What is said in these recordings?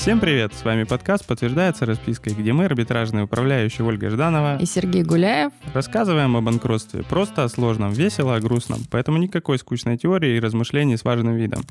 Всем привет! С вами подкаст «Подтверждается распиской», где мы, арбитражные управляющие Ольга Жданова и Сергей Гуляев, рассказываем о банкротстве просто о сложном, весело о грустном, поэтому никакой скучной теории и размышлений с важным видом.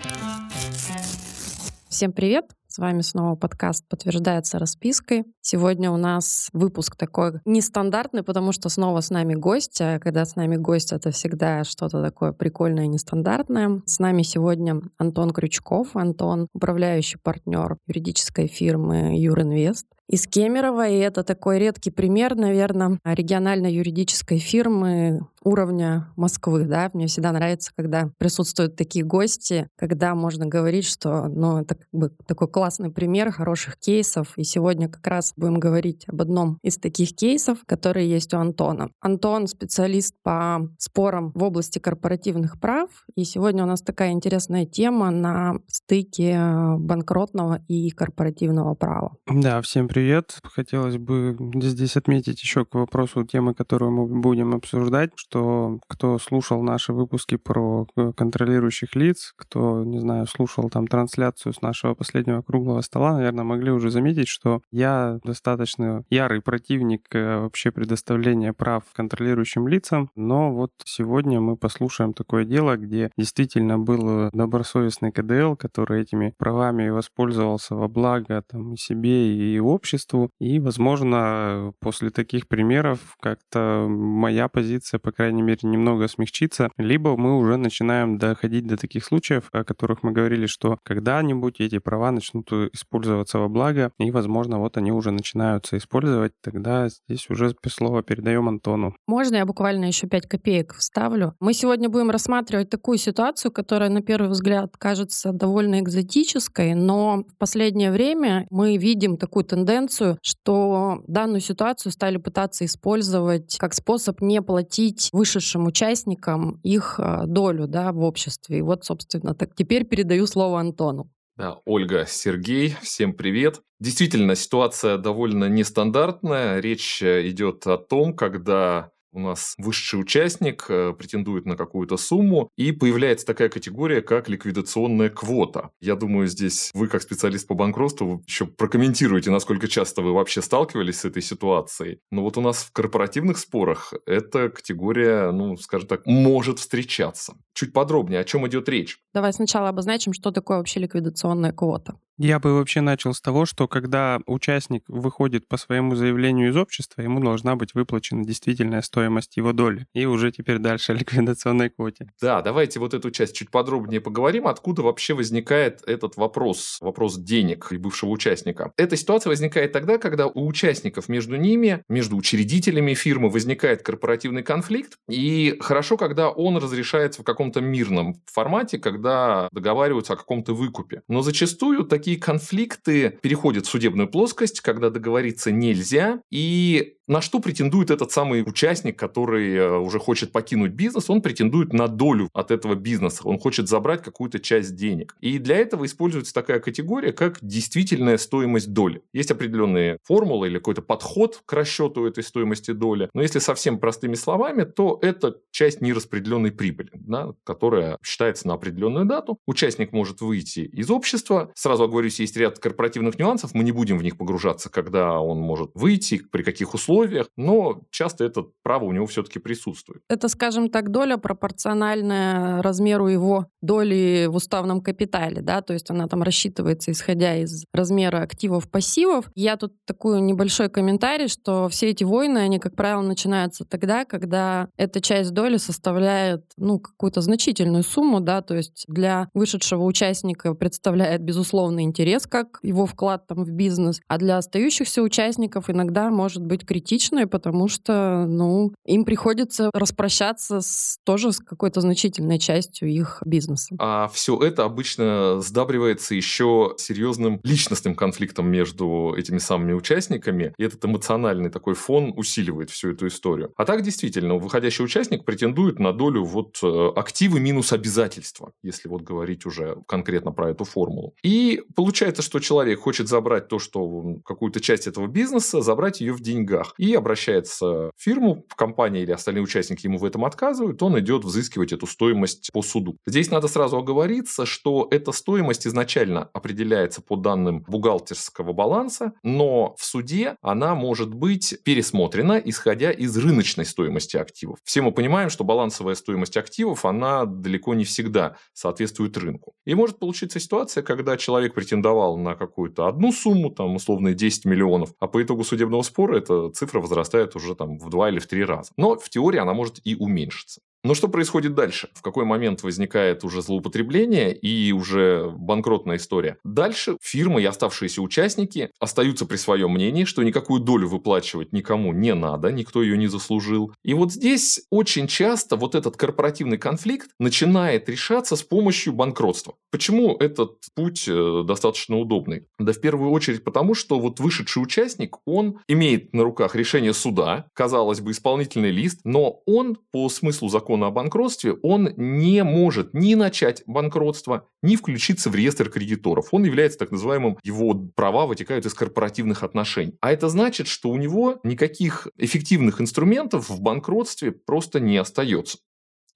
Всем привет! Вами снова подкаст «Подтверждается распиской». Сегодня у нас выпуск такой нестандартный, потому что снова с нами гость. А когда с нами гость, это всегда что-то такое прикольное и нестандартное. С нами сегодня Антон Крючков. Антон — управляющий партнер юридической фирмы Юринвест из Кемерово, и это такой редкий пример, наверное, региональной юридической фирмы уровня Москвы, да, мне всегда нравится, когда присутствуют такие гости, когда можно говорить, что, ну, это как бы такой классный пример хороших кейсов, и сегодня как раз будем говорить об одном из таких кейсов, которые есть у Антона. Антон специалист по спорам в области корпоративных прав, и сегодня у нас такая интересная тема на стыке банкротного и корпоративного права. Да, всем привет привет. Хотелось бы здесь отметить еще к вопросу темы, которую мы будем обсуждать, что кто слушал наши выпуски про э, контролирующих лиц, кто, не знаю, слушал там трансляцию с нашего последнего круглого стола, наверное, могли уже заметить, что я достаточно ярый противник э, вообще предоставления прав контролирующим лицам, но вот сегодня мы послушаем такое дело, где действительно был добросовестный КДЛ, который этими правами воспользовался во благо там и себе, и обществу, обществу. И, возможно, после таких примеров как-то моя позиция, по крайней мере, немного смягчится. Либо мы уже начинаем доходить до таких случаев, о которых мы говорили, что когда-нибудь эти права начнут использоваться во благо, и, возможно, вот они уже начинаются использовать. Тогда здесь уже слово передаем Антону. Можно я буквально еще пять копеек вставлю? Мы сегодня будем рассматривать такую ситуацию, которая на первый взгляд кажется довольно экзотической, но в последнее время мы видим такую тенденцию тенденцию, что данную ситуацию стали пытаться использовать как способ не платить вышедшим участникам их а, долю да, в обществе. И вот, собственно, так теперь передаю слово Антону. Да, Ольга, Сергей, всем привет. Действительно, ситуация довольно нестандартная. Речь э, идет о том, когда у нас высший участник э, претендует на какую-то сумму, и появляется такая категория, как ликвидационная квота. Я думаю, здесь вы, как специалист по банкротству, еще прокомментируете, насколько часто вы вообще сталкивались с этой ситуацией. Но вот у нас в корпоративных спорах эта категория, ну, скажем так, может встречаться. Чуть подробнее, о чем идет речь? Давай сначала обозначим, что такое вообще ликвидационная квота. Я бы вообще начал с того, что когда участник выходит по своему заявлению из общества, ему должна быть выплачена действительная стоимость его доли. И уже теперь дальше о ликвидационной квоте. Да, давайте вот эту часть чуть подробнее поговорим, откуда вообще возникает этот вопрос, вопрос денег и бывшего участника. Эта ситуация возникает тогда, когда у участников между ними, между учредителями фирмы возникает корпоративный конфликт, и хорошо, когда он разрешается в каком-то мирном формате, когда договариваются о каком-то выкупе. Но зачастую такие такие конфликты переходят в судебную плоскость, когда договориться нельзя, и на что претендует этот самый участник, который э, уже хочет покинуть бизнес? Он претендует на долю от этого бизнеса. Он хочет забрать какую-то часть денег. И для этого используется такая категория, как действительная стоимость доли. Есть определенные формулы или какой-то подход к расчету этой стоимости доли. Но если совсем простыми словами, то это часть нераспределенной прибыли, да, которая считается на определенную дату. Участник может выйти из общества. Сразу оговорюсь, есть ряд корпоративных нюансов. Мы не будем в них погружаться, когда он может выйти, при каких условиях условиях, но часто это право у него все-таки присутствует. Это, скажем так, доля пропорциональная размеру его доли в уставном капитале, да, то есть она там рассчитывается исходя из размера активов-пассивов. Я тут такой небольшой комментарий, что все эти войны, они, как правило, начинаются тогда, когда эта часть доли составляет, ну, какую-то значительную сумму, да, то есть для вышедшего участника представляет безусловный интерес, как его вклад там в бизнес, а для остающихся участников иногда может быть критичным критичные, потому что, ну, им приходится распрощаться с, тоже с какой-то значительной частью их бизнеса. А все это обычно сдабривается еще серьезным личностным конфликтом между этими самыми участниками, и этот эмоциональный такой фон усиливает всю эту историю. А так действительно, выходящий участник претендует на долю вот э, активы минус обязательства, если вот говорить уже конкретно про эту формулу. И получается, что человек хочет забрать то, что какую-то часть этого бизнеса, забрать ее в деньгах. И обращается в фирму, в компанию или остальные участники ему в этом отказывают, он идет взыскивать эту стоимость по суду. Здесь надо сразу оговориться, что эта стоимость изначально определяется по данным бухгалтерского баланса, но в суде она может быть пересмотрена, исходя из рыночной стоимости активов. Все мы понимаем, что балансовая стоимость активов, она далеко не всегда соответствует рынку. И может получиться ситуация, когда человек претендовал на какую-то одну сумму, там условно 10 миллионов, а по итогу судебного спора эта цифра возрастает уже там в два или в три раза. Но в теории она может и уменьшиться. Но что происходит дальше? В какой момент возникает уже злоупотребление и уже банкротная история? Дальше фирмы и оставшиеся участники остаются при своем мнении, что никакую долю выплачивать никому не надо, никто ее не заслужил. И вот здесь очень часто вот этот корпоративный конфликт начинает решаться с помощью банкротства. Почему этот путь э, достаточно удобный? Да в первую очередь потому, что вот вышедший участник, он имеет на руках решение суда, казалось бы, исполнительный лист, но он по смыслу закона закона о банкротстве, он не может ни начать банкротство, ни включиться в реестр кредиторов. Он является так называемым, его права вытекают из корпоративных отношений. А это значит, что у него никаких эффективных инструментов в банкротстве просто не остается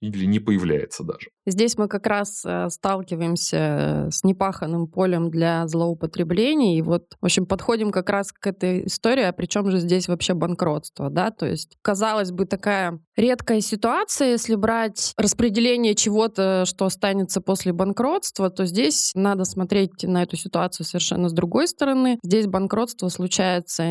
или не появляется даже. Здесь мы как раз э, сталкиваемся с непаханным полем для злоупотреблений. И вот, в общем, подходим как раз к этой истории, а при чем же здесь вообще банкротство, да? То есть, казалось бы, такая редкая ситуация, если брать распределение чего-то, что останется после банкротства, то здесь надо смотреть на эту ситуацию совершенно с другой стороны. Здесь банкротство случается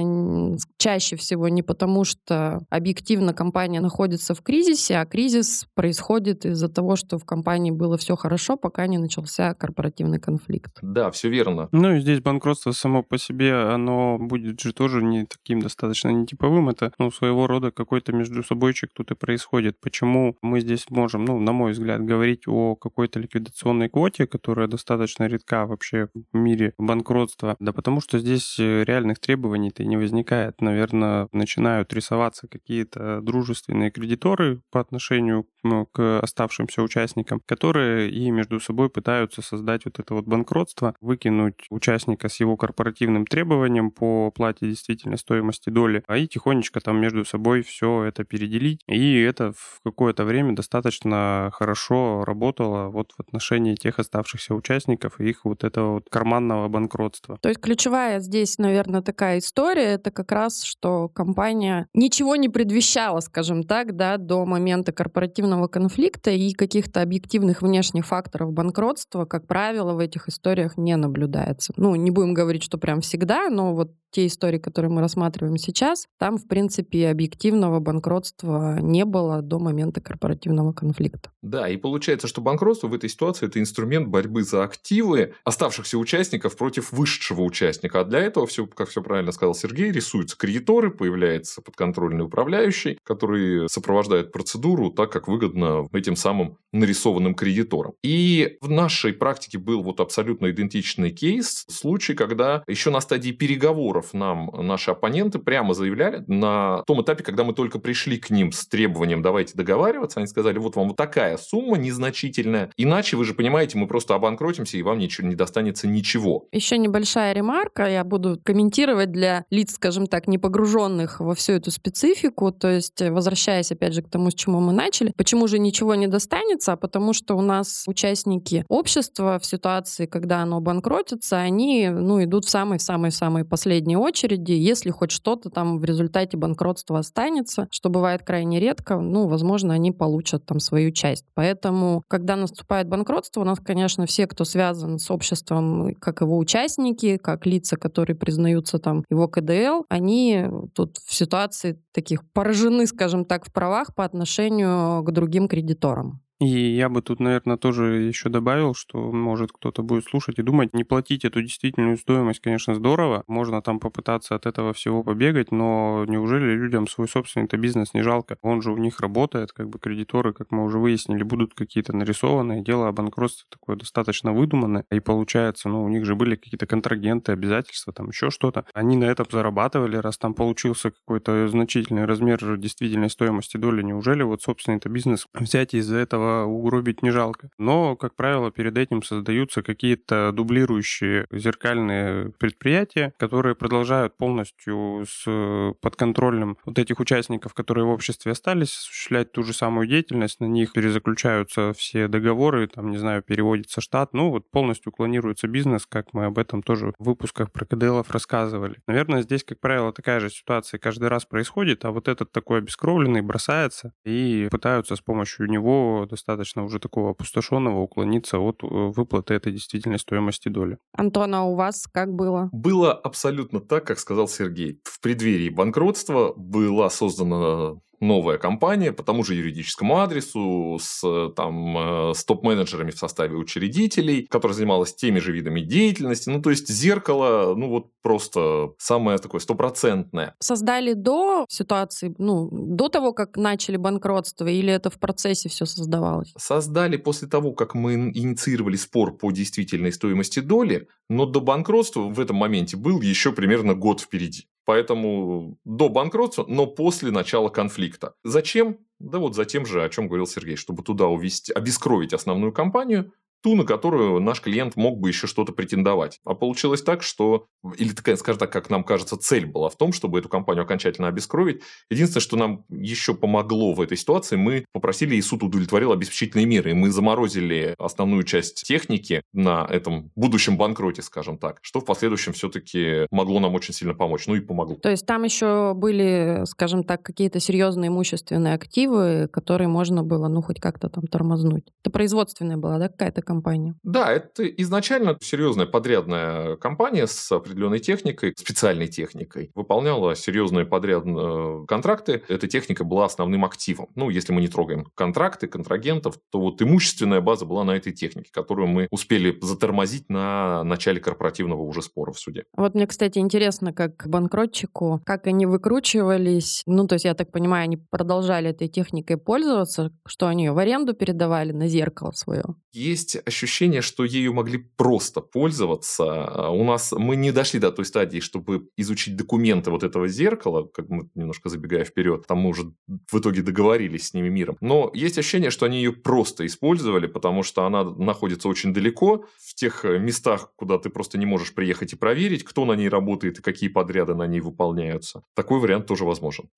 чаще всего не потому, что объективно компания находится в кризисе, а кризис происходит из-за того, что в компании было все хорошо, пока не начался корпоративный конфликт. Да, все верно. Ну и здесь банкротство само по себе, оно будет же тоже не таким достаточно нетиповым. Это ну, своего рода какой-то между собойчик тут и происходит. Почему мы здесь можем, ну, на мой взгляд, говорить о какой-то ликвидационной квоте, которая достаточно редка вообще в мире банкротства? Да потому что здесь э, реальных требований-то не возникает. Наверное, начинают рисоваться какие-то дружественные кредиторы по отношению ну, к оставшимся участникам, которые и между собой пытаются создать вот это вот банкротство, выкинуть участника с его корпоративным требованием по плате действительной стоимости доли, а и тихонечко там между собой все это переделить. И это в какое-то время достаточно хорошо работало вот в отношении тех оставшихся участников и их вот этого вот карманного банкротства. То есть ключевая здесь, наверное, такая история, это как раз, что компания ничего не предвещала, скажем так, да, до момента корпоративного конфликта и каких-то объективных внешних факторов банкротства, как правило, в этих историях не наблюдается. Ну, не будем говорить, что прям всегда, но вот те истории, которые мы рассматриваем сейчас, там, в принципе, объективного банкротства не было до момента корпоративного конфликта. Да, и получается, что банкротство в этой ситуации – это инструмент борьбы за активы оставшихся участников против высшего участника. А для этого, все, как все правильно сказал Сергей, рисуются кредиторы, появляется подконтрольный управляющий, который сопровождает процедуру так, как выгодно этим самым нарисованным кредиторам. И в нашей практике был вот абсолютно идентичный кейс, случай, когда еще на стадии переговоров долларов нам наши оппоненты прямо заявляли на том этапе, когда мы только пришли к ним с требованием «давайте договариваться», они сказали, вот вам вот такая сумма незначительная, иначе, вы же понимаете, мы просто обанкротимся, и вам ничего, не достанется ничего. Еще небольшая ремарка, я буду комментировать для лиц, скажем так, не погруженных во всю эту специфику, то есть возвращаясь опять же к тому, с чему мы начали, почему же ничего не достанется, а потому что у нас участники общества в ситуации, когда оно банкротится, они ну, идут в самой-самой-самой последней последней очереди, если хоть что-то там в результате банкротства останется, что бывает крайне редко, ну, возможно, они получат там свою часть. Поэтому, когда наступает банкротство, у нас, конечно, все, кто связан с обществом, как его участники, как лица, которые признаются там его КДЛ, они тут в ситуации таких поражены, скажем так, в правах по отношению к другим кредиторам. И я бы тут, наверное, тоже еще добавил, что может кто-то будет слушать и думать, не платить эту действительную стоимость, конечно, здорово, можно там попытаться от этого всего побегать, но неужели людям свой собственный-то бизнес не жалко? Он же у них работает, как бы кредиторы, как мы уже выяснили, будут какие-то нарисованные, дело о банкротстве такое достаточно выдуманное, и получается, ну, у них же были какие-то контрагенты, обязательства, там еще что-то. Они на этом зарабатывали, раз там получился какой-то значительный размер действительной стоимости доли, неужели вот собственный-то бизнес взять из-за этого этого угробить не жалко. Но, как правило, перед этим создаются какие-то дублирующие зеркальные предприятия, которые продолжают полностью с подконтрольным вот этих участников, которые в обществе остались, осуществлять ту же самую деятельность, на них перезаключаются все договоры, там, не знаю, переводится штат, ну вот полностью клонируется бизнес, как мы об этом тоже в выпусках про КДЛов рассказывали. Наверное, здесь, как правило, такая же ситуация каждый раз происходит, а вот этот такой обескровленный бросается и пытаются с помощью него достаточно уже такого опустошенного уклониться от э, выплаты этой действительной стоимости доли. Антон, а у вас как было? Было абсолютно так, как сказал Сергей. В преддверии банкротства была создана новая компания по тому же юридическому адресу с, там, э, с топ-менеджерами в составе учредителей, которая занималась теми же видами деятельности. Ну, то есть зеркало, ну, вот просто самое такое стопроцентное. Создали до ситуации, ну, до того, как начали банкротство, или это в процессе все создавалось? Создали после того, как мы инициировали спор по действительной стоимости доли, но до банкротства в этом моменте был еще примерно год впереди. Поэтому до банкротства, но после начала конфликта. Зачем? Да вот за тем же, о чем говорил Сергей, чтобы туда увести, обескровить основную компанию, ту, на которую наш клиент мог бы еще что-то претендовать. А получилось так, что, или скажем так, как нам кажется, цель была в том, чтобы эту компанию окончательно обескровить. Единственное, что нам еще помогло в этой ситуации, мы попросили, и суд удовлетворил обеспечительные меры. И мы заморозили основную часть техники на этом будущем банкроте, скажем так, что в последующем все-таки могло нам очень сильно помочь. Ну и помогло. То есть там еще были, скажем так, какие-то серьезные имущественные активы, которые можно было, ну, хоть как-то там тормознуть. Это производственная была, да, какая-то компания? Компания. Да, это изначально серьезная подрядная компания с определенной техникой, специальной техникой. Выполняла серьезные подрядные э, контракты. Эта техника была основным активом. Ну, если мы не трогаем контракты, контрагентов, то вот имущественная база была на этой технике, которую мы успели затормозить на начале корпоративного уже спора в суде. Вот мне, кстати, интересно, как банкротчику, как они выкручивались. Ну, то есть, я так понимаю, они продолжали этой техникой пользоваться, что они ее в аренду передавали на зеркало свое? Есть ощущение, что ею могли просто пользоваться. А у нас мы не дошли до той стадии, чтобы изучить документы вот этого зеркала, как мы немножко забегая вперед, там мы уже в итоге договорились с ними миром. Но есть ощущение, что они ее просто использовали, потому что она находится очень далеко, в тех э, местах, куда ты просто не можешь приехать и проверить, кто на ней работает и какие подряды на ней выполняются. Такой вариант тоже возможен.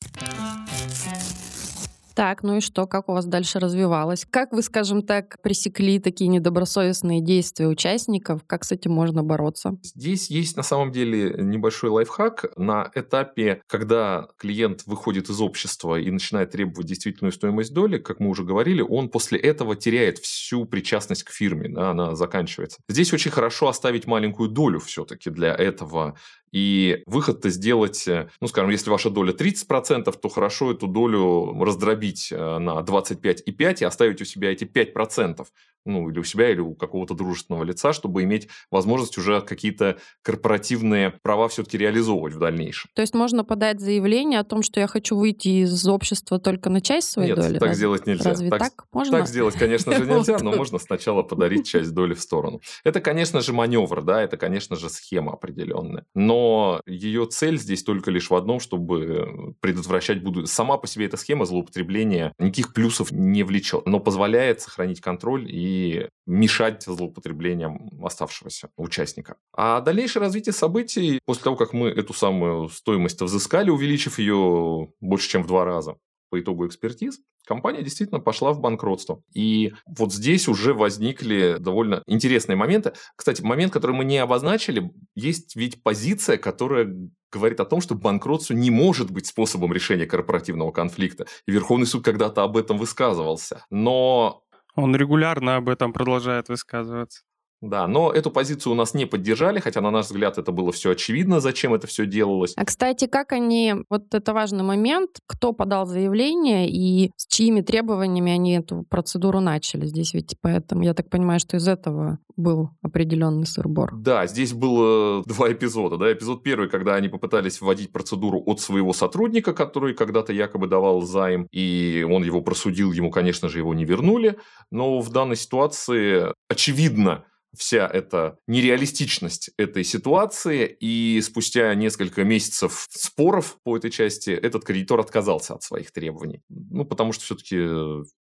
Так, ну и что, как у вас дальше развивалось? Как вы, скажем так, пресекли такие недобросовестные действия участников? Как с этим можно бороться? Здесь есть на самом деле небольшой лайфхак. На этапе, когда клиент выходит из общества и начинает требовать действительную стоимость доли, как мы уже говорили, он после этого теряет всю причастность к фирме, да, она заканчивается. Здесь очень хорошо оставить маленькую долю все-таки для этого и выход-то сделать, э, ну, скажем, если ваша доля 30%, то хорошо эту долю раздробить э, на 25,5 и оставить у себя эти 5% ну, или у себя, или у какого-то дружественного лица, чтобы иметь возможность уже какие-то корпоративные права все-таки реализовывать в дальнейшем. То есть можно подать заявление о том, что я хочу выйти из общества только на часть своей Нет, доли? так Разве? сделать нельзя. Разве так, так можно? Так сделать, конечно же, нельзя, но можно сначала подарить часть доли в сторону. Это, конечно же, маневр, да, это, конечно же, схема определенная. Но ее цель здесь только лишь в одном, чтобы предотвращать буду. Сама по себе эта схема злоупотребления никаких плюсов не влечет, но позволяет сохранить контроль и мешать злоупотреблениям оставшегося участника. А дальнейшее развитие событий, после того, как мы эту самую стоимость взыскали, увеличив ее больше, чем в два раза, по итогу экспертиз, компания действительно пошла в банкротство. И вот здесь уже возникли довольно интересные моменты. Кстати, момент, который мы не обозначили, есть ведь позиция, которая говорит о том, что банкротство не может быть способом решения корпоративного конфликта. И Верховный суд когда-то об этом высказывался. Но он регулярно об этом продолжает высказываться. Да, но эту позицию у нас не поддержали, хотя, на наш взгляд, это было все очевидно, зачем это все делалось. А, кстати, как они, вот это важный момент, кто подал заявление и с чьими требованиями они эту процедуру начали здесь ведь, поэтому я так понимаю, что из этого был определенный сырбор. Да, здесь было два эпизода, да, эпизод первый, когда они попытались вводить процедуру от своего сотрудника, который когда-то якобы давал займ, и он его просудил, ему, конечно же, его не вернули, но в данной ситуации очевидно, вся эта нереалистичность этой ситуации, и спустя несколько месяцев споров по этой части этот кредитор отказался от своих требований. Ну, потому что все-таки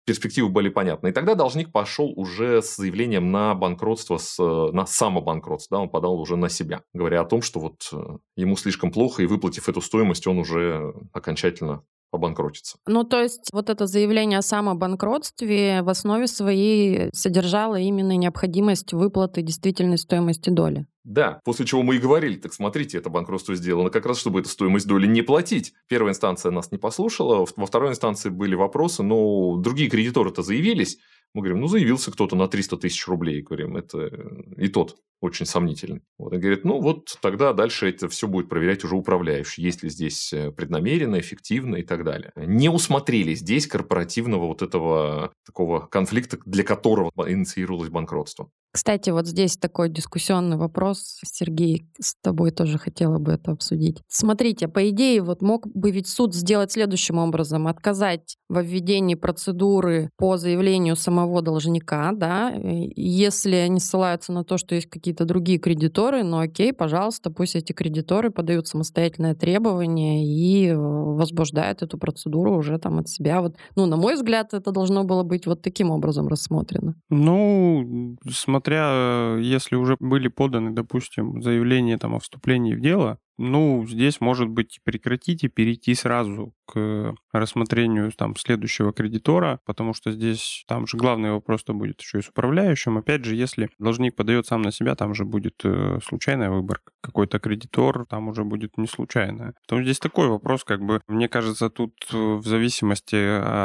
перспективы были понятны. И тогда должник пошел уже с заявлением на банкротство, с, на самобанкротство. Да, он подал уже на себя, говоря о том, что вот э, ему слишком плохо, и выплатив эту стоимость, он уже окончательно обанкротиться. Ну, то есть вот это заявление о самобанкротстве в основе своей содержало именно необходимость выплаты действительной стоимости доли. Да, после чего мы и говорили, так смотрите, это банкротство сделано как раз, чтобы эту стоимость доли не платить. Первая инстанция нас не послушала, во второй инстанции были вопросы, но другие кредиторы-то заявились, мы говорим, ну, заявился кто-то на 300 тысяч рублей. Говорим, это и тот очень сомнительный. Вот, и говорит, ну, вот тогда дальше это все будет проверять уже управляющий, есть ли здесь э, преднамеренно, эффективно и так далее. Не усмотрели здесь корпоративного вот этого такого конфликта, для которого инициировалось банкротство. Кстати, вот здесь такой дискуссионный вопрос, Сергей, с тобой тоже хотела бы это обсудить. Смотрите, по идее, вот мог бы ведь суд сделать следующим образом, отказать во введении процедуры по заявлению самого должника, да, если они ссылаются на то, что есть какие-то другие кредиторы, ну окей, пожалуйста, пусть эти кредиторы подают самостоятельное требование и возбуждают эту процедуру уже там от себя. Вот, ну, на мой взгляд, это должно было быть вот таким образом рассмотрено. Ну, смотря, если уже были поданы, допустим, заявления там о вступлении в дело, ну, здесь, может быть, прекратить и перейти сразу к рассмотрению там следующего кредитора, потому что здесь там же главный вопрос-то будет еще и с управляющим. Опять же, если должник подает сам на себя, там же будет э, случайная выборка. Какой-то кредитор там уже будет не случайная. Поэтому здесь такой вопрос, как бы, мне кажется, тут э, в зависимости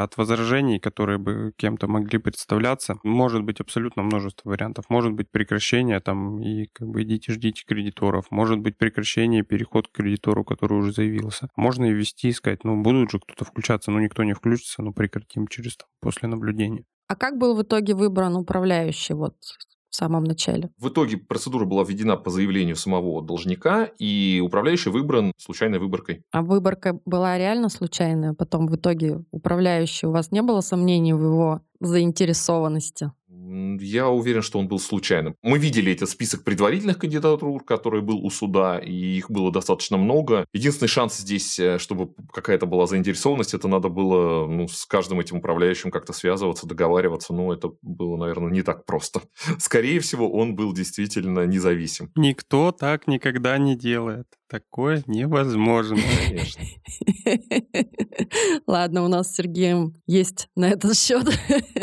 от возражений, которые бы кем-то могли представляться, может быть абсолютно множество вариантов. Может быть прекращение там и как бы идите ждите кредиторов. Может быть прекращение перехода переход к кредитору, который уже заявился. Можно и ввести, и сказать, ну, будут же кто-то включаться, но никто не включится, ну, прекратим через там, после наблюдения. А как был в итоге выбран управляющий вот в самом начале. В итоге процедура была введена по заявлению самого должника, и управляющий выбран случайной выборкой. А выборка была реально случайная? Потом в итоге управляющий, у вас не было сомнений в его заинтересованности? Я уверен, что он был случайным. Мы видели этот список предварительных кандидатур, который был у суда, и их было достаточно много. Единственный шанс здесь, э, чтобы какая-то была заинтересованность, это надо было ну, с каждым этим управляющим как-то связываться, договариваться. Но это было, наверное, не так просто. Скорее всего, он был действительно независим. Никто так никогда не делает. Такое невозможно. Конечно. Ладно, у нас с Сергеем есть на этот счет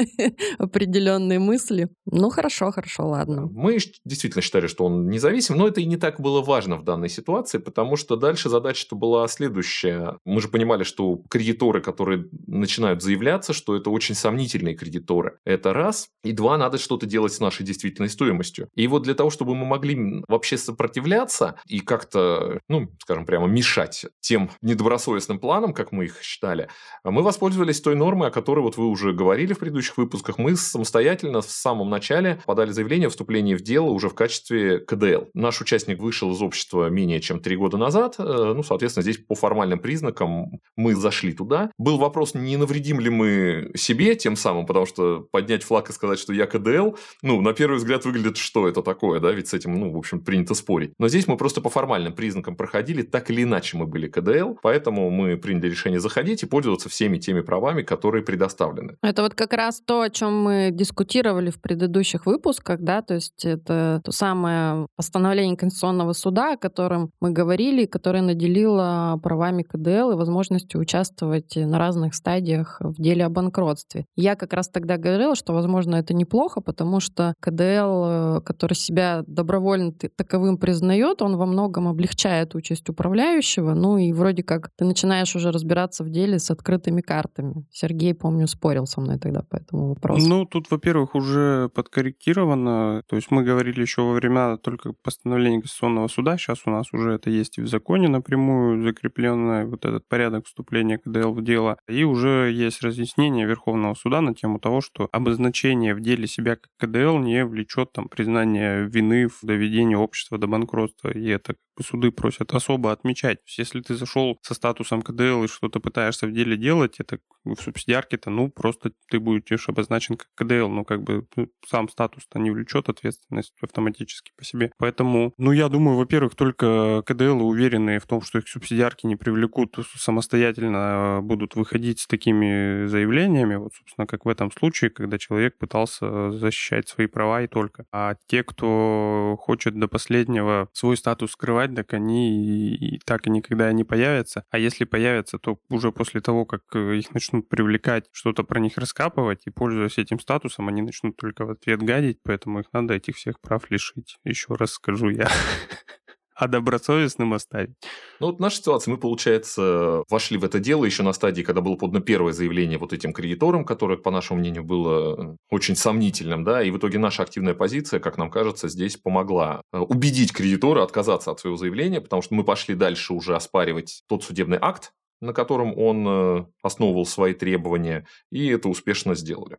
определенные мысли. Ну, хорошо, хорошо, ладно. Мы действительно считали, что он независим, но это и не так было важно в данной ситуации, потому что дальше задача-то была следующая. Мы же понимали, что кредиторы, которые начинают заявляться, что это очень сомнительные кредиторы. Это раз. И два, надо что-то делать с нашей действительной стоимостью. И вот для того, чтобы мы могли вообще сопротивляться и как-то ну, скажем прямо, мешать тем недобросовестным планам, как мы их считали, мы воспользовались той нормой, о которой вот вы уже говорили в предыдущих выпусках. Мы самостоятельно в самом начале подали заявление о вступлении в дело уже в качестве КДЛ. Наш участник вышел из общества менее чем три года назад. Э, ну, соответственно, здесь по формальным признакам мы зашли туда. Был вопрос, не навредим ли мы себе тем самым, потому что поднять флаг и сказать, что я КДЛ, ну, на первый взгляд выглядит, что это такое, да, ведь с этим, ну, в общем, принято спорить. Но здесь мы просто по формальным признакам рынком проходили, так или иначе мы были КДЛ, поэтому мы приняли решение заходить и пользоваться всеми теми правами, которые предоставлены. Это вот как раз то, о чем мы дискутировали в предыдущих выпусках, да, то есть это то самое постановление Конституционного суда, о котором мы говорили, которое наделило правами КДЛ и возможностью участвовать на разных стадиях в деле о банкротстве. Я как раз тогда говорила, что, возможно, это неплохо, потому что КДЛ, э, который себя добровольно таковым признает, он во многом облегчает облегчает участь управляющего, ну и вроде как ты начинаешь уже разбираться в деле с открытыми картами. Сергей, помню, спорил со мной тогда по этому вопросу. Ну, тут, во-первых, уже подкорректировано, то есть мы говорили еще во время только постановления Конституционного суда, сейчас у нас уже это есть и в законе напрямую закрепленный вот этот порядок вступления КДЛ в дело, и уже есть разъяснение Верховного суда на тему того, что обозначение в деле себя как КДЛ не влечет там признание вины в доведении общества до банкротства, и это суды просят особо отмечать. Если ты зашел со статусом КДЛ и что-то пытаешься в деле делать, это в субсидиарке-то, ну, просто ты будешь обозначен как КДЛ, но как бы ну, сам статус-то не влечет ответственность автоматически по себе. Поэтому, ну, я думаю, во-первых, только КДЛ уверенные в том, что их субсидиарки не привлекут, самостоятельно будут выходить с такими заявлениями, вот, собственно, как в этом случае, когда человек пытался защищать свои права и только. А те, кто хочет до последнего свой статус скрывать, так они и так и никогда не появятся. А если появятся, то уже после того, как их начнут привлекать, что-то про них раскапывать, и пользуясь этим статусом, они начнут только в ответ гадить, поэтому их надо этих всех прав лишить. Еще раз скажу я. а добросовестным оставить. Ну вот наша ситуация, мы, получается, вошли в это дело еще на стадии, когда было подано первое заявление вот этим кредиторам, которое, по нашему мнению, было очень сомнительным, да, и в итоге наша активная позиция, как нам кажется, здесь помогла э, убедить кредитора отказаться от своего заявления, потому что мы пошли дальше уже оспаривать тот судебный акт, на котором он э, основывал свои требования, и это успешно сделали.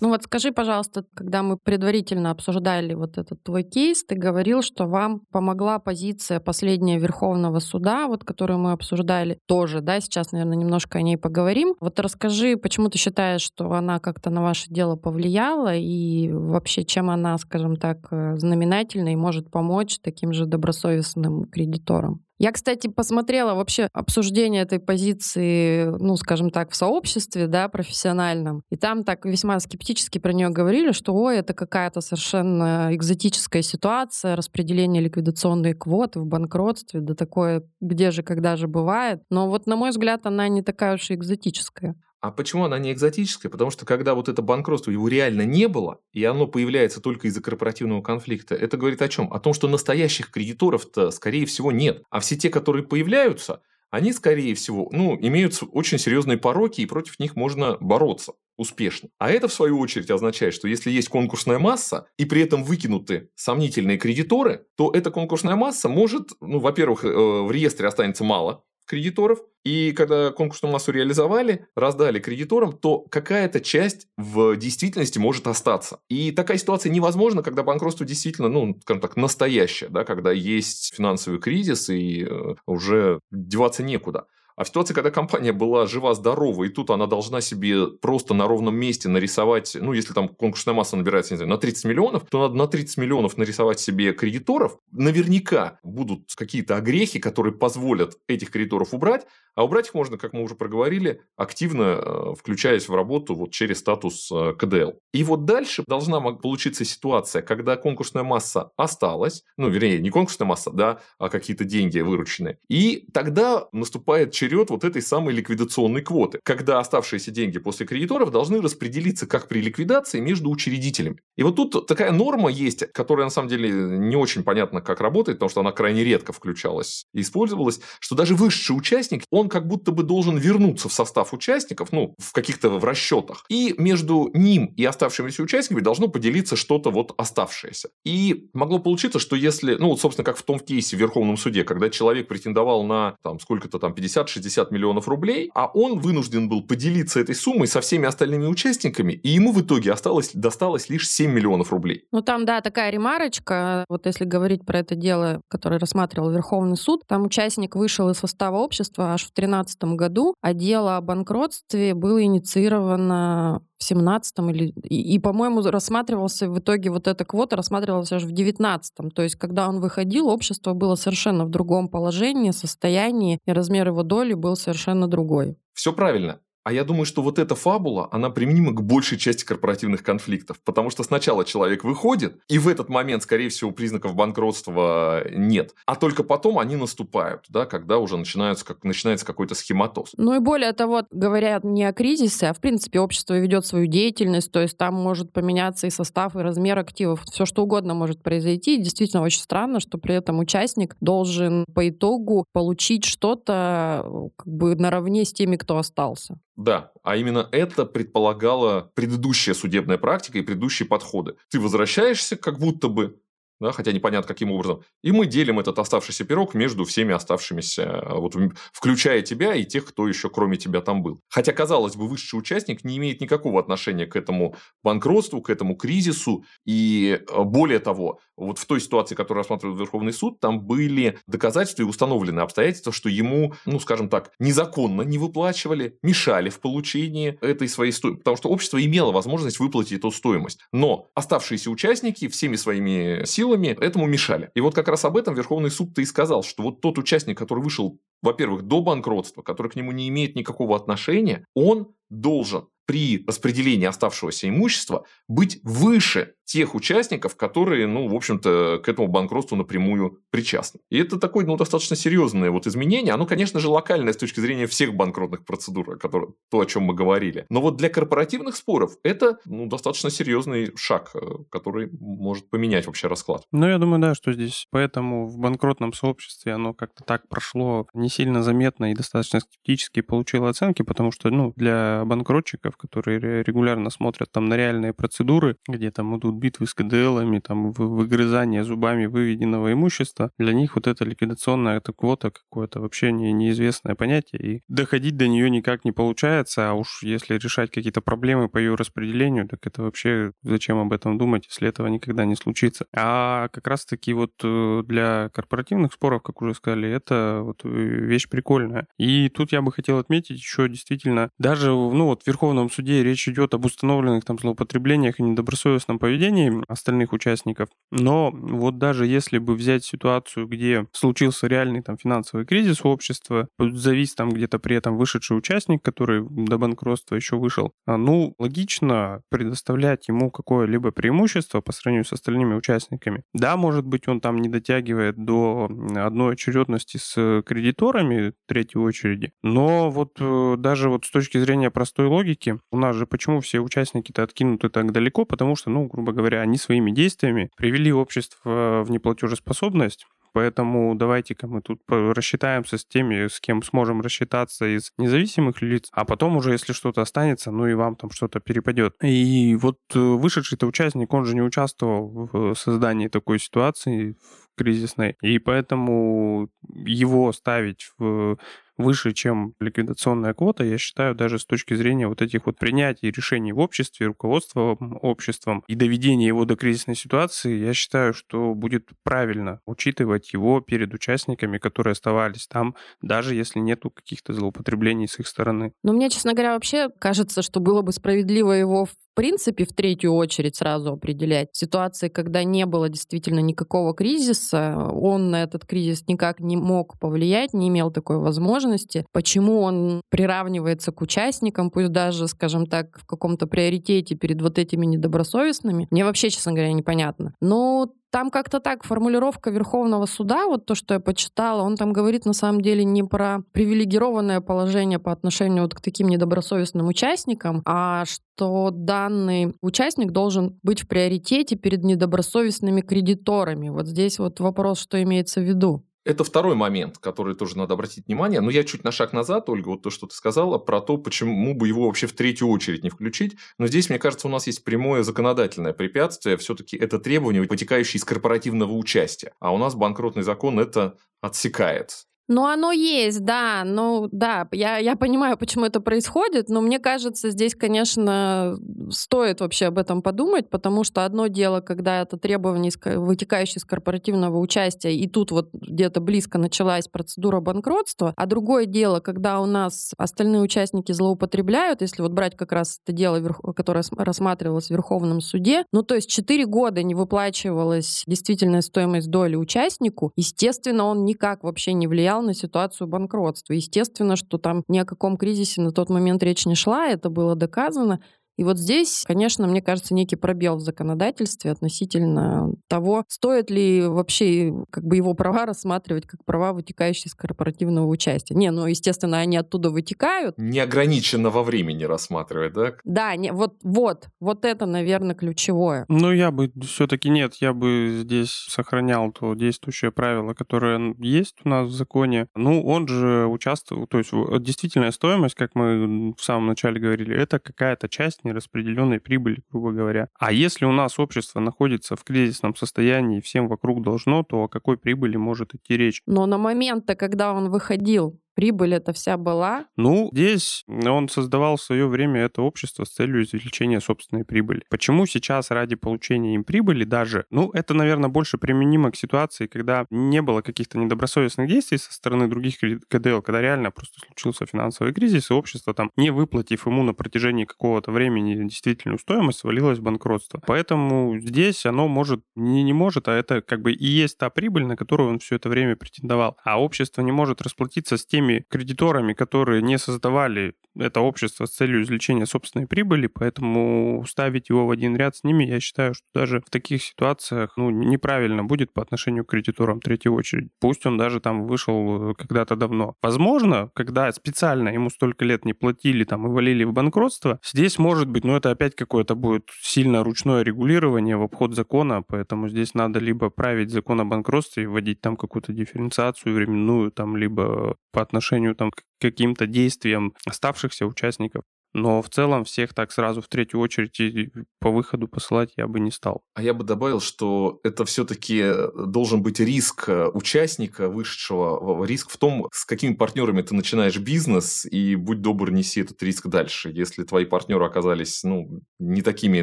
Ну вот скажи, пожалуйста, когда мы предварительно обсуждали вот этот твой кейс, ты говорил, что вам помогла позиция последняя Верховного суда, вот которую мы обсуждали тоже, да, сейчас, наверное, немножко о ней поговорим. Вот расскажи, почему ты считаешь, что она как-то на ваше дело повлияла и вообще чем она, скажем так, э, знаменательна и может помочь таким же добросовестным кредиторам? Я, кстати, посмотрела вообще обсуждение этой позиции, ну, скажем так, в сообществе, да, профессиональном. И там так весьма скептически про нее говорили, что, ой, это какая-то совершенно экзотическая ситуация, распределение ликвидационной квоты в банкротстве, да такое где же, когда же бывает. Но вот, на мой взгляд, она не такая уж и экзотическая. А почему она не экзотическая? Потому что когда вот это банкротство, его реально не было, и оно появляется только из-за корпоративного конфликта, это говорит о чем? О том, что настоящих кредиторов-то, скорее всего, нет. А все те, которые появляются, они, скорее всего, ну, имеют очень серьезные пороки, и против них можно бороться успешно. А это, в свою очередь, означает, что если есть конкурсная масса, и при этом выкинуты сомнительные кредиторы, то эта конкурсная масса может, ну, во-первых, э, в реестре останется мало, кредиторов, и когда конкурсную массу реализовали, раздали кредиторам, то какая-то часть в действительности может остаться. И такая ситуация невозможна, когда банкротство действительно, ну, скажем так, настоящее, да, когда есть финансовый кризис и э, уже деваться некуда. А в ситуации, когда компания была жива-здорова, и тут она должна себе просто на ровном месте нарисовать, ну, если там конкурсная масса набирается, не знаю, на 30 миллионов, то надо на 30 миллионов нарисовать себе кредиторов. Наверняка будут какие-то огрехи, которые позволят этих кредиторов убрать, а убрать их можно, как мы уже проговорили, активно э, включаясь в работу вот через статус э, КДЛ. И вот дальше должна получиться ситуация, когда конкурсная масса осталась, ну, вернее, не конкурсная масса, да, а какие-то деньги вырученные. И тогда наступает черед вот этой самой ликвидационной квоты, когда оставшиеся деньги после кредиторов должны распределиться, как при ликвидации, между учредителями. И вот тут такая норма есть, которая на самом деле не очень понятно, как работает, потому что она крайне редко включалась и использовалась, что даже высший участник, он как будто бы должен вернуться в состав участников, ну, в каких-то в расчетах. И между ним и оставшимися участниками должно поделиться что-то вот оставшееся. И могло получиться, что если, ну, вот, собственно, как в том кейсе в Верховном суде, когда человек претендовал на там сколько-то там 50-60 миллионов рублей, а он вынужден был поделиться этой суммой со всеми остальными участниками, и ему в итоге осталось, досталось лишь 7 миллионов рублей. Ну, там, да, такая ремарочка, вот если говорить про это дело, которое рассматривал Верховный суд, там участник вышел из состава общества аж в 2013 году, а дело о банкротстве было инициировано в 17 или... И, и, по-моему, рассматривался в итоге вот эта квота рассматривалась аж в 19 То есть, когда он выходил, общество было совершенно в другом положении, состоянии, и размер его доли был совершенно другой. Все правильно. А я думаю, что вот эта фабула, она применима к большей части корпоративных конфликтов. Потому что сначала человек выходит, и в этот момент, скорее всего, признаков банкротства нет. А только потом они наступают, да, когда уже начинается, как, начинается какой-то схематоз. Ну и более того, говорят не о кризисе, а в принципе общество ведет свою деятельность, то есть там может поменяться и состав, и размер активов, все что угодно может произойти. И действительно очень странно, что при этом участник должен по итогу получить что-то как бы наравне с теми, кто остался. Да, а именно это предполагала предыдущая судебная практика и предыдущие подходы. Ты возвращаешься как будто бы, да, хотя непонятно каким образом, и мы делим этот оставшийся пирог между всеми оставшимися, вот, включая тебя и тех, кто еще кроме тебя там был. Хотя, казалось бы, высший участник не имеет никакого отношения к этому банкротству, к этому кризису, и э, более того, вот в той ситуации, которую рассматривал Верховный суд, там были доказательства и установлены обстоятельства, что ему, ну, скажем так, незаконно не выплачивали, мешали в получении этой своей стоимости, потому что общество имело возможность выплатить эту стоимость. Но оставшиеся участники всеми своими силами этому мешали. И вот как раз об этом Верховный суд-то и сказал, что вот тот участник, который вышел, во-первых, до банкротства, который к нему не имеет никакого отношения, он должен при распределении оставшегося имущества быть выше тех участников, которые, ну, в общем-то, к этому банкротству напрямую причастны. И это такое, ну, достаточно серьезное вот изменение. Оно, конечно же, локальное с точки зрения всех банкротных процедур, которые, то, о чем мы говорили. Но вот для корпоративных споров это, ну, достаточно серьезный шаг, э, который может поменять вообще расклад. Ну, я думаю, да, что здесь поэтому в банкротном сообществе оно как-то так прошло не сильно заметно и достаточно скептически получило оценки, потому что, ну, для банкротчиков, которые регулярно смотрят там на реальные процедуры, где там идут битвы с КДЛами, там выгрызание зубами выведенного имущества, для них вот эта ликвидационная эта квота какое-то вообще не, неизвестное понятие, и доходить до нее никак не получается, а уж если решать какие-то проблемы по ее распределению, так это вообще зачем об этом думать, если этого никогда не случится. А как раз-таки вот э, для корпоративных споров, как уже сказали, это вот э, вещь прикольная. И тут я бы хотел отметить еще действительно, даже ну вот в Верховном суде речь идет об установленных там злоупотреблениях и недобросовестном поведении, поведении остальных участников. Но вот даже если бы взять ситуацию, где случился реальный там финансовый кризис у общества, завис там где-то при этом вышедший участник, который до банкротства еще вышел, а, ну, логично предоставлять ему какое-либо преимущество по сравнению с остальными участниками. Да, может быть, он там не дотягивает до одной очередности с кредиторами третьей очереди, но вот э, даже вот с точки зрения простой логики, у нас же почему все участники-то откинуты так далеко, потому что, ну, грубо говоря, они своими действиями привели общество в неплатежеспособность, Поэтому давайте-ка мы тут рассчитаемся с теми, с кем сможем рассчитаться из независимых лиц, а потом уже, если что-то останется, ну и вам там что-то перепадет. И вот э, вышедший-то участник, он же не участвовал в создании такой ситуации кризисной, и поэтому его ставить в выше, чем ликвидационная квота, я считаю, даже с точки зрения вот этих вот принятий решений в обществе, руководства обществом и доведения его до кризисной ситуации, я считаю, что будет правильно учитывать его перед участниками, которые оставались там, даже если нету каких-то злоупотреблений с их стороны. Но мне, честно говоря, вообще кажется, что было бы справедливо его в принципе в третью очередь сразу определять. Ситуации, когда не было действительно никакого кризиса, он на этот кризис никак не мог повлиять, не имел такой возможности. Почему он приравнивается к участникам, пусть даже, скажем так, в каком-то приоритете перед вот этими недобросовестными, мне вообще, честно говоря, непонятно. Но там как-то так формулировка Верховного суда, вот то, что я почитала, он там говорит на самом деле не про привилегированное положение по отношению вот к таким недобросовестным участникам, а что данный участник должен быть в приоритете перед недобросовестными кредиторами. Вот здесь вот вопрос, что имеется в виду. Это второй момент, который тоже надо обратить внимание. Но я чуть на шаг назад, Ольга, вот то, что ты сказала, про то, почему бы его вообще в третью очередь не включить. Но здесь, мне кажется, у нас есть прямое законодательное препятствие. Все-таки это требование, вытекающее из корпоративного участия. А у нас банкротный закон это отсекает. Ну, оно есть, да. Ну, да, я, я понимаю, почему это происходит, но мне кажется, здесь, конечно, стоит вообще об этом подумать, потому что одно дело, когда это требование, вытекающее из корпоративного участия, и тут вот где-то близко началась процедура банкротства, а другое дело, когда у нас остальные участники злоупотребляют, если вот брать как раз это дело, которое рассматривалось в Верховном суде, ну, то есть 4 года не выплачивалась действительная стоимость доли участнику, естественно, он никак вообще не влиял влиял на ситуацию банкротства. Естественно, что там ни о каком кризисе на тот момент речь не шла, это было доказано. И вот здесь, конечно, мне кажется, некий пробел в законодательстве относительно того, стоит ли вообще как бы его права рассматривать как права, вытекающие из корпоративного участия. Не, ну, естественно, они оттуда вытекают. Неограниченно во времени рассматривать, да? Да, не, вот, вот, вот это, наверное, ключевое. Ну, я бы все-таки нет, я бы здесь сохранял то действующее правило, которое есть у нас в законе. Ну, он же участвовал, то есть действительная стоимость, как мы в самом начале говорили, это какая-то часть нераспределенной прибыли, грубо говоря. А если у нас общество находится в кризисном состоянии, всем вокруг должно, то о какой прибыли может идти речь? Но на момент-то, когда он выходил прибыль эта вся была? Ну, здесь он создавал в свое время это общество с целью извлечения собственной прибыли. Почему сейчас ради получения им прибыли даже, ну, это, наверное, больше применимо к ситуации, когда не было каких-то недобросовестных действий со стороны других КДЛ, когда реально просто случился финансовый кризис, и общество там, не выплатив ему на протяжении какого-то времени действительную стоимость, свалилось в банкротство. Поэтому здесь оно может, не, не может, а это как бы и есть та прибыль, на которую он все это время претендовал. А общество не может расплатиться с теми теми кредиторами, которые не создавали это общество с целью извлечения собственной прибыли, поэтому ставить его в один ряд с ними, я считаю, что даже в таких ситуациях ну, неправильно будет по отношению к кредиторам третьей очереди. Пусть он даже там вышел э, когда-то давно. Возможно, когда специально ему столько лет не платили там и валили в банкротство, здесь может быть, но это опять какое-то будет сильно ручное регулирование в обход закона, поэтому здесь надо либо править закон о банкротстве и вводить там какую-то дифференциацию временную, там, либо по отношению там, к каким-то действиям оставшихся участников. Но в целом всех так сразу в третью очередь по выходу посылать я бы не стал. А я бы добавил, что это все-таки э, должен быть риск э, участника вышедшего, риск в том, с какими партнерами ты начинаешь бизнес, и будь добр, неси этот риск дальше. Если твои партнеры оказались ну, не такими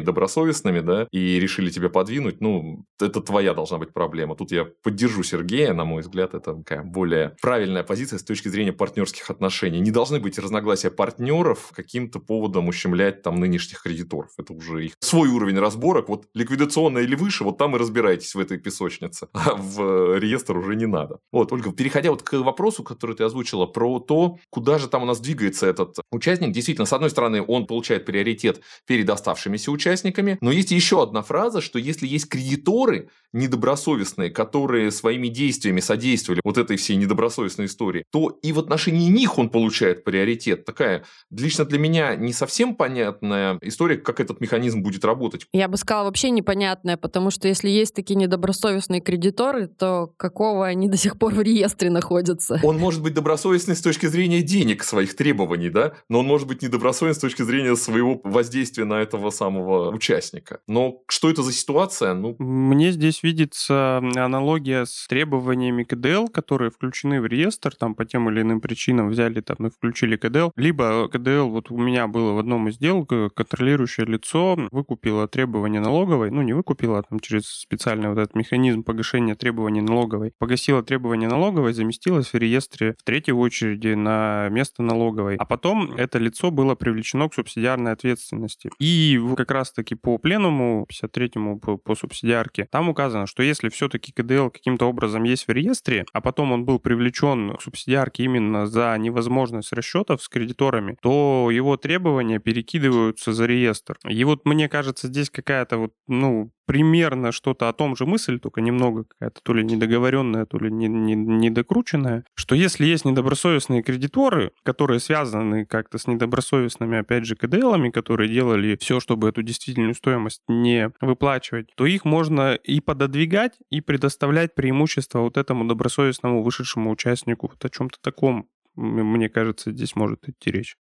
добросовестными, да, и решили тебя подвинуть, ну, это твоя должна быть проблема. Тут я поддержу Сергея, на мой взгляд, это такая более правильная позиция с точки зрения партнерских отношений. Не должны быть разногласия партнеров каким-то поводом ущемлять там нынешних кредиторов. Это уже их свой уровень разборок. Вот ликвидационная или выше, вот там и разбирайтесь в этой песочнице. А в реестр уже не надо. Вот, Ольга, переходя вот к вопросу, который ты озвучила, про то, куда же там у нас двигается этот участник. Действительно, с одной стороны, он получает приоритет перед оставшимися участниками, но есть еще одна фраза, что если есть кредиторы недобросовестные, которые своими действиями содействовали вот этой всей недобросовестной истории, то и в отношении них он получает приоритет. Такая лично для меня не совсем понятная история, как этот механизм будет работать. Я бы сказала, вообще непонятная, потому что если есть такие недобросовестные кредиторы, то какого они до сих пор в реестре находятся? Он может быть добросовестный с точки зрения денег своих требований, да, но он может быть недобросовестный с точки зрения своего воздействия на этого самого участника. Но что это за ситуация? Ну... Мне здесь видится аналогия с требованиями КДЛ, которые включены в реестр, там по тем или иным причинам взяли там и включили КДЛ, либо КДЛ вот у меня меня было в одном из дел, контролирующее лицо выкупило требования налоговой, ну не выкупило, а там через специальный вот этот механизм погашения требований налоговой, погасило требования налоговой, заместилось в реестре в третьей очереди на место налоговой. А потом это лицо было привлечено к субсидиарной ответственности. И как раз-таки по пленуму 53-му по, по субсидиарке, там указано, что если все-таки КДЛ каким-то образом есть в реестре, а потом он был привлечен к субсидиарке именно за невозможность расчетов с кредиторами, то его требования перекидываются за реестр. И вот мне кажется, здесь какая-то вот, ну, примерно что-то о том же мысль, только немного какая-то то ли недоговоренная, то ли не, не, недокрученная, что если есть недобросовестные кредиторы, которые связаны как-то с недобросовестными, опять же, КДЛами, которые делали все, чтобы эту действительную стоимость не выплачивать, то их можно и пододвигать, и предоставлять преимущество вот этому добросовестному вышедшему участнику. Вот о чем-то таком, мне кажется, здесь может идти речь.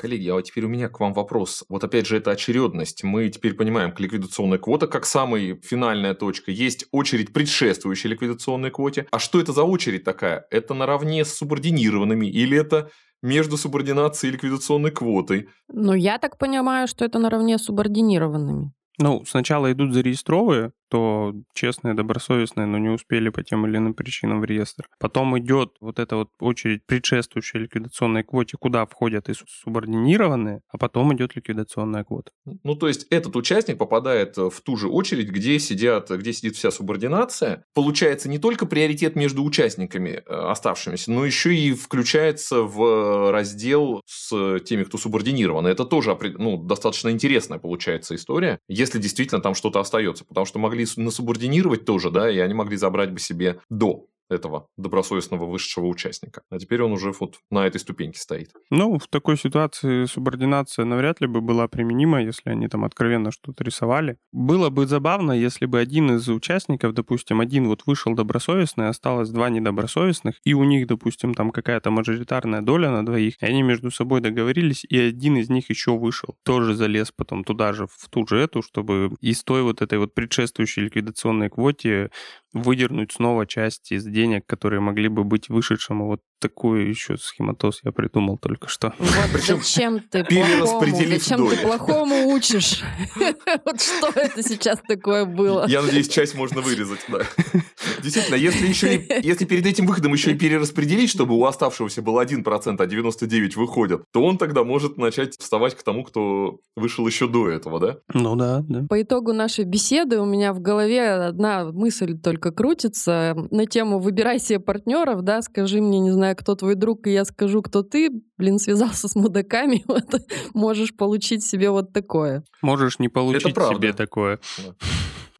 Коллеги, а вот теперь у меня к вам вопрос. Вот опять же, это очередность. Мы теперь понимаем, ликвидационная квота как самая финальная точка. Есть очередь предшествующей ликвидационной квоте. А что это за очередь такая? Это наравне с субординированными или это между субординацией и ликвидационной квотой? Ну, я так понимаю, что это наравне с субординированными. Ну, сначала идут зарегистровые, то честные, добросовестные, но не успели по тем или иным причинам в реестр. Потом идет вот эта вот очередь предшествующей ликвидационной квоте, куда входят и субординированные, а потом идет ликвидационная квота. Ну, то есть этот участник попадает в ту же очередь, где сидят, где сидит вся субординация. Получается не только приоритет между участниками э, оставшимися, но еще и включается в раздел с теми, кто субординирован. Это тоже ну, достаточно интересная получается история, если действительно там что-то остается, потому что могли могли насубординировать тоже, да, и они могли забрать бы себе до. Этого добросовестного высшего участника. А теперь он уже вот на этой ступеньке стоит. Ну, в такой ситуации субординация навряд ли бы была применима, если они там откровенно что-то рисовали. Было бы забавно, если бы один из участников, допустим, один вот вышел добросовестный, осталось два недобросовестных, и у них, допустим, там какая-то мажоритарная доля на двоих, и они между собой договорились, и один из них еще вышел, тоже залез потом туда же, в ту же эту, чтобы из той вот этой вот предшествующей ликвидационной квоте выдернуть снова часть из денег, которые могли бы быть вышедшим. Вот такой еще схематоз я придумал только что. Вот Причем зачем ты плохому, зачем ты плохому учишь? Вот что это сейчас такое было? Я надеюсь, часть можно вырезать, да. Действительно, если еще если перед этим выходом еще и перераспределить, чтобы у оставшегося был 1%, а 99 выходят, то он тогда может начать вставать к тому, кто вышел еще до этого, да? Ну да, да. По итогу нашей беседы у меня в голове одна мысль только только крутится на тему «выбирай себе партнеров», да, скажи мне, не знаю, кто твой друг, и я скажу, кто ты, блин, связался с мудаками, вот, можешь получить себе вот такое. Можешь не получить себе такое.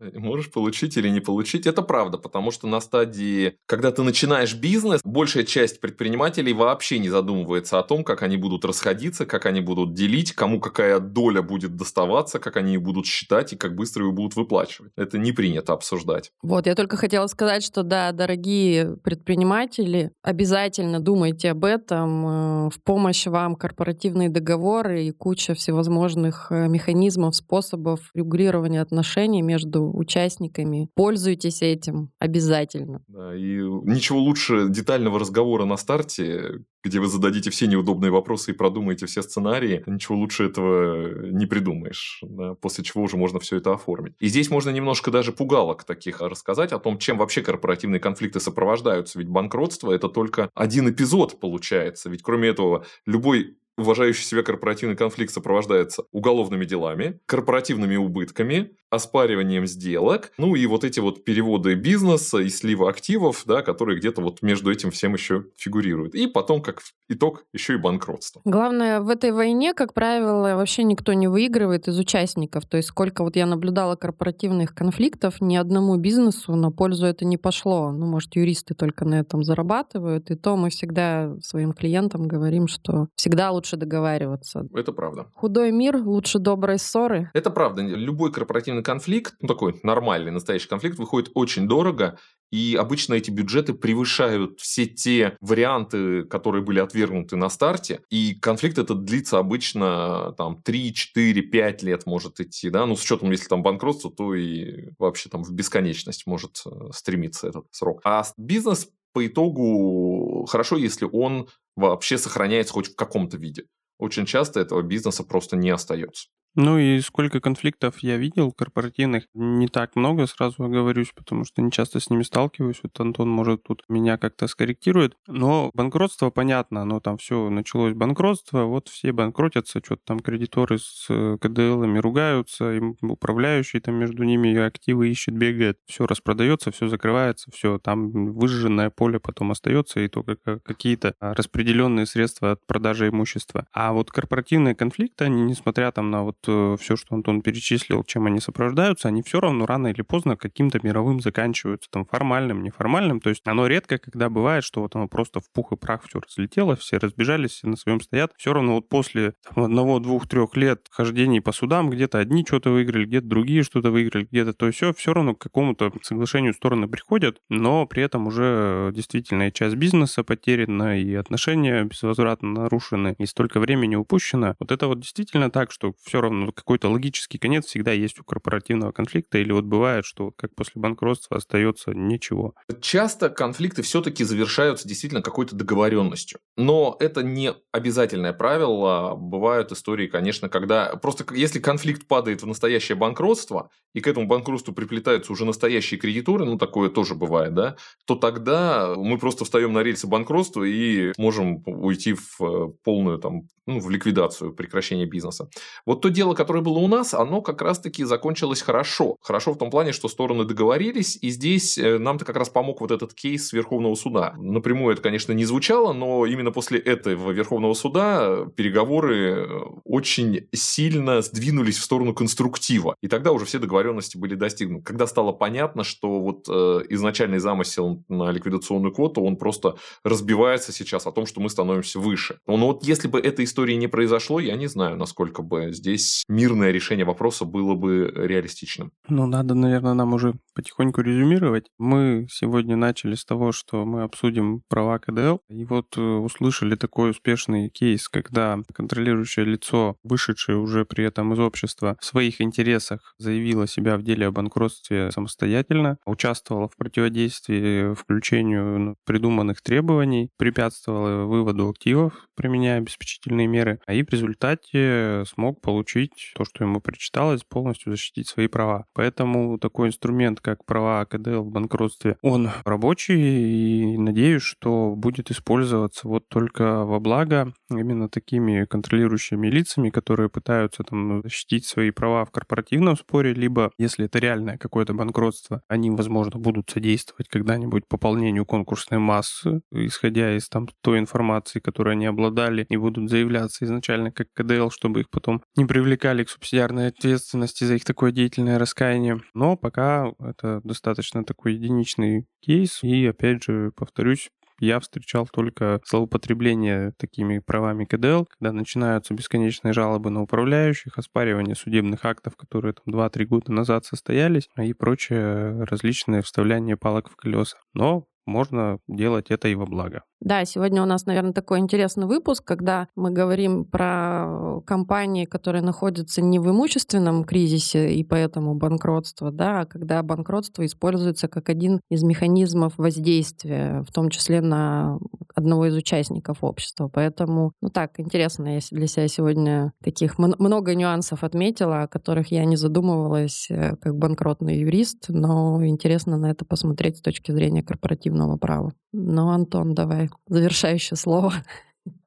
Можешь получить или не получить. Это правда, потому что на стадии, когда ты начинаешь бизнес, большая часть предпринимателей вообще не задумывается о том, как они будут расходиться, как они будут делить, кому какая доля будет доставаться, как они ее будут считать и как быстро ее будут выплачивать. Это не принято обсуждать. Вот, я только хотела сказать, что да, дорогие предприниматели, обязательно думайте об этом. Э, в помощь вам корпоративные договоры и куча всевозможных э, механизмов, способов регулирования отношений между участниками. Пользуйтесь этим обязательно. Да, и ничего лучше детального разговора на старте, где вы зададите все неудобные вопросы и продумаете все сценарии, ничего лучше этого не придумаешь, да, после чего уже можно все это оформить. И здесь можно немножко даже пугалок таких рассказать о том, чем вообще корпоративные конфликты сопровождаются. Ведь банкротство – это только один эпизод получается. Ведь кроме этого, любой уважающий себя корпоративный конфликт сопровождается уголовными делами, корпоративными убытками, оспариванием сделок, ну и вот эти вот переводы бизнеса и слива активов, да, которые где-то вот между этим всем еще фигурируют. И потом, как итог, еще и банкротство. Главное, в этой войне, как правило, вообще никто не выигрывает из участников. То есть сколько вот я наблюдала корпоративных конфликтов, ни одному бизнесу на пользу это не пошло. Ну, может, юристы только на этом зарабатывают. И то мы всегда своим клиентам говорим, что всегда лучше договариваться. Это правда. Худой мир лучше доброй ссоры. Это правда. Любой корпоративный военный конфликт, ну такой нормальный, настоящий конфликт, выходит очень дорого, и обычно эти бюджеты превышают все те варианты, которые были отвергнуты на старте. И конфликт этот длится обычно там 3, 4, 5 лет может идти. Да? Ну, с учетом, если там банкротство, то и вообще там в бесконечность может э, стремиться этот срок. А бизнес по итогу хорошо, если он вообще сохраняется хоть в каком-то виде. Очень часто этого бизнеса просто не остается. Ну и сколько конфликтов я видел корпоративных, не так много, сразу оговорюсь, потому что не часто с ними сталкиваюсь. Вот Антон, может, тут меня как-то скорректирует. Но банкротство, понятно, но там все началось банкротство, вот все банкротятся, что-то там кредиторы с э, КДЛами ругаются, им управляющий там между ними активы ищет, бегает. Все распродается, все закрывается, все, там выжженное поле потом остается, и только какие-то распределенные средства от продажи имущества. А вот корпоративные конфликты, они, несмотря там на вот все, что Антон перечислил, чем они сопровождаются, они все равно рано или поздно каким-то мировым заканчиваются, там, формальным, неформальным. То есть оно редко, когда бывает, что вот оно просто в пух и прах все разлетело, все разбежались, все на своем стоят. Все равно вот после там, одного, двух, трех лет хождений по судам, где-то одни что-то выиграли, где-то другие что-то выиграли, где-то то все, все равно к какому-то соглашению стороны приходят, но при этом уже действительно и часть бизнеса потеряна, и отношения безвозвратно нарушены, и столько времени упущено. Вот это вот действительно так, что все равно равно какой-то логический конец всегда есть у корпоративного конфликта, или вот бывает, что как после банкротства остается ничего. Часто конфликты все-таки завершаются действительно какой-то договоренностью. Но это не обязательное правило. Бывают истории, конечно, когда просто если конфликт падает в настоящее банкротство, и к этому банкротству приплетаются уже настоящие кредиторы, ну такое тоже бывает, да, то тогда мы просто встаем на рельсы банкротства и можем уйти в э, полную там, ну, в ликвидацию, прекращение бизнеса. Вот то дело, которое было у нас, оно как раз-таки закончилось хорошо. Хорошо в том плане, что стороны договорились, и здесь э, нам-то как раз помог вот этот кейс Верховного суда. Напрямую это, конечно, не звучало, но именно после этого Верховного суда переговоры э, очень сильно сдвинулись в сторону конструктива. И тогда уже все договоренности были достигнуты. Когда стало понятно, что вот э, изначальный замысел на ликвидационную квоту, он просто разбивается сейчас о том, что мы становимся выше. Но вот если бы этой истории не произошло, я не знаю, насколько бы здесь мирное решение вопроса было бы реалистичным. Ну, надо, наверное, нам уже потихоньку резюмировать. Мы сегодня начали с того, что мы обсудим права КДЛ, и вот э, услышали такой успешный кейс, когда контролирующее лицо, вышедшее уже при этом из общества, в своих интересах заявило себя в деле о банкротстве самостоятельно, участвовало в противодействии включению ну, придуманных требований, препятствовало выводу активов, применяя обеспечительные меры, а и в результате смог получить то, что ему причиталось, полностью защитить свои права. Поэтому такой инструмент, как права КДЛ в банкротстве, он рабочий, и надеюсь, что будет использоваться вот только во благо именно такими контролирующими лицами, которые пытаются там защитить свои права в корпоративном споре, либо, если это реальное какое-то банкротство, они, возможно, будут содействовать когда-нибудь пополнению конкурсной массы, исходя из там той информации, которой они обладали, и будут заявляться изначально как КДЛ, чтобы их потом не привлекали к субсидиарной ответственности за их такое деятельное раскаяние. Но пока это достаточно такой единичный кейс, и, опять же, повторюсь, я встречал только злоупотребление такими правами КДЛ, когда начинаются бесконечные жалобы на управляющих, оспаривание судебных актов, которые там 2-3 года назад состоялись, и прочее различные вставляние палок в колеса. Но можно делать это и во благо. Да, сегодня у нас, наверное, такой интересный выпуск, когда мы говорим про компании, которые находятся не в имущественном кризисе и поэтому банкротство, да, а когда банкротство используется как один из механизмов воздействия, в том числе на одного из участников общества. Поэтому, ну так, интересно, я для себя сегодня таких много нюансов отметила, о которых я не задумывалась э, как банкротный юрист, но интересно на это посмотреть с точки зрения корпоративного права. Ну, Антон, давай завершающее слово.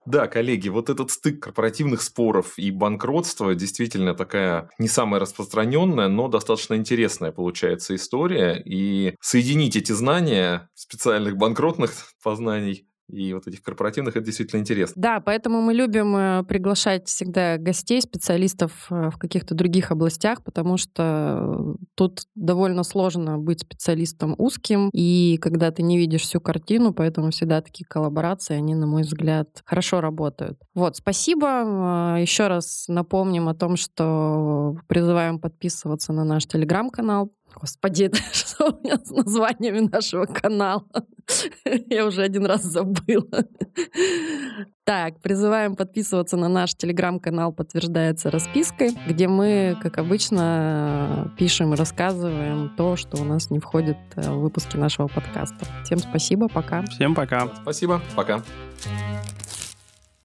Да, коллеги, вот этот стык корпоративных споров и банкротства действительно такая не самая распространенная, но достаточно интересная получается история. И соединить эти знания специальных банкротных познаний и вот этих корпоративных, это действительно интересно. Да, поэтому мы любим э, приглашать всегда гостей, специалистов э, в каких-то других областях, потому что тут довольно сложно быть специалистом узким, и когда ты не видишь всю картину, поэтому всегда такие коллаборации, они, на мой взгляд, хорошо работают. Вот, спасибо. Э, Еще раз напомним о том, что призываем подписываться на наш телеграм-канал, Господи, это что у меня с названиями нашего канала? Я уже один раз забыла. Так, призываем подписываться на наш телеграм-канал «Подтверждается распиской», где мы, как обычно, пишем и рассказываем то, что у нас не входит э, в выпуски нашего подкаста. Всем спасибо, пока. Всем пока. Спасибо, пока.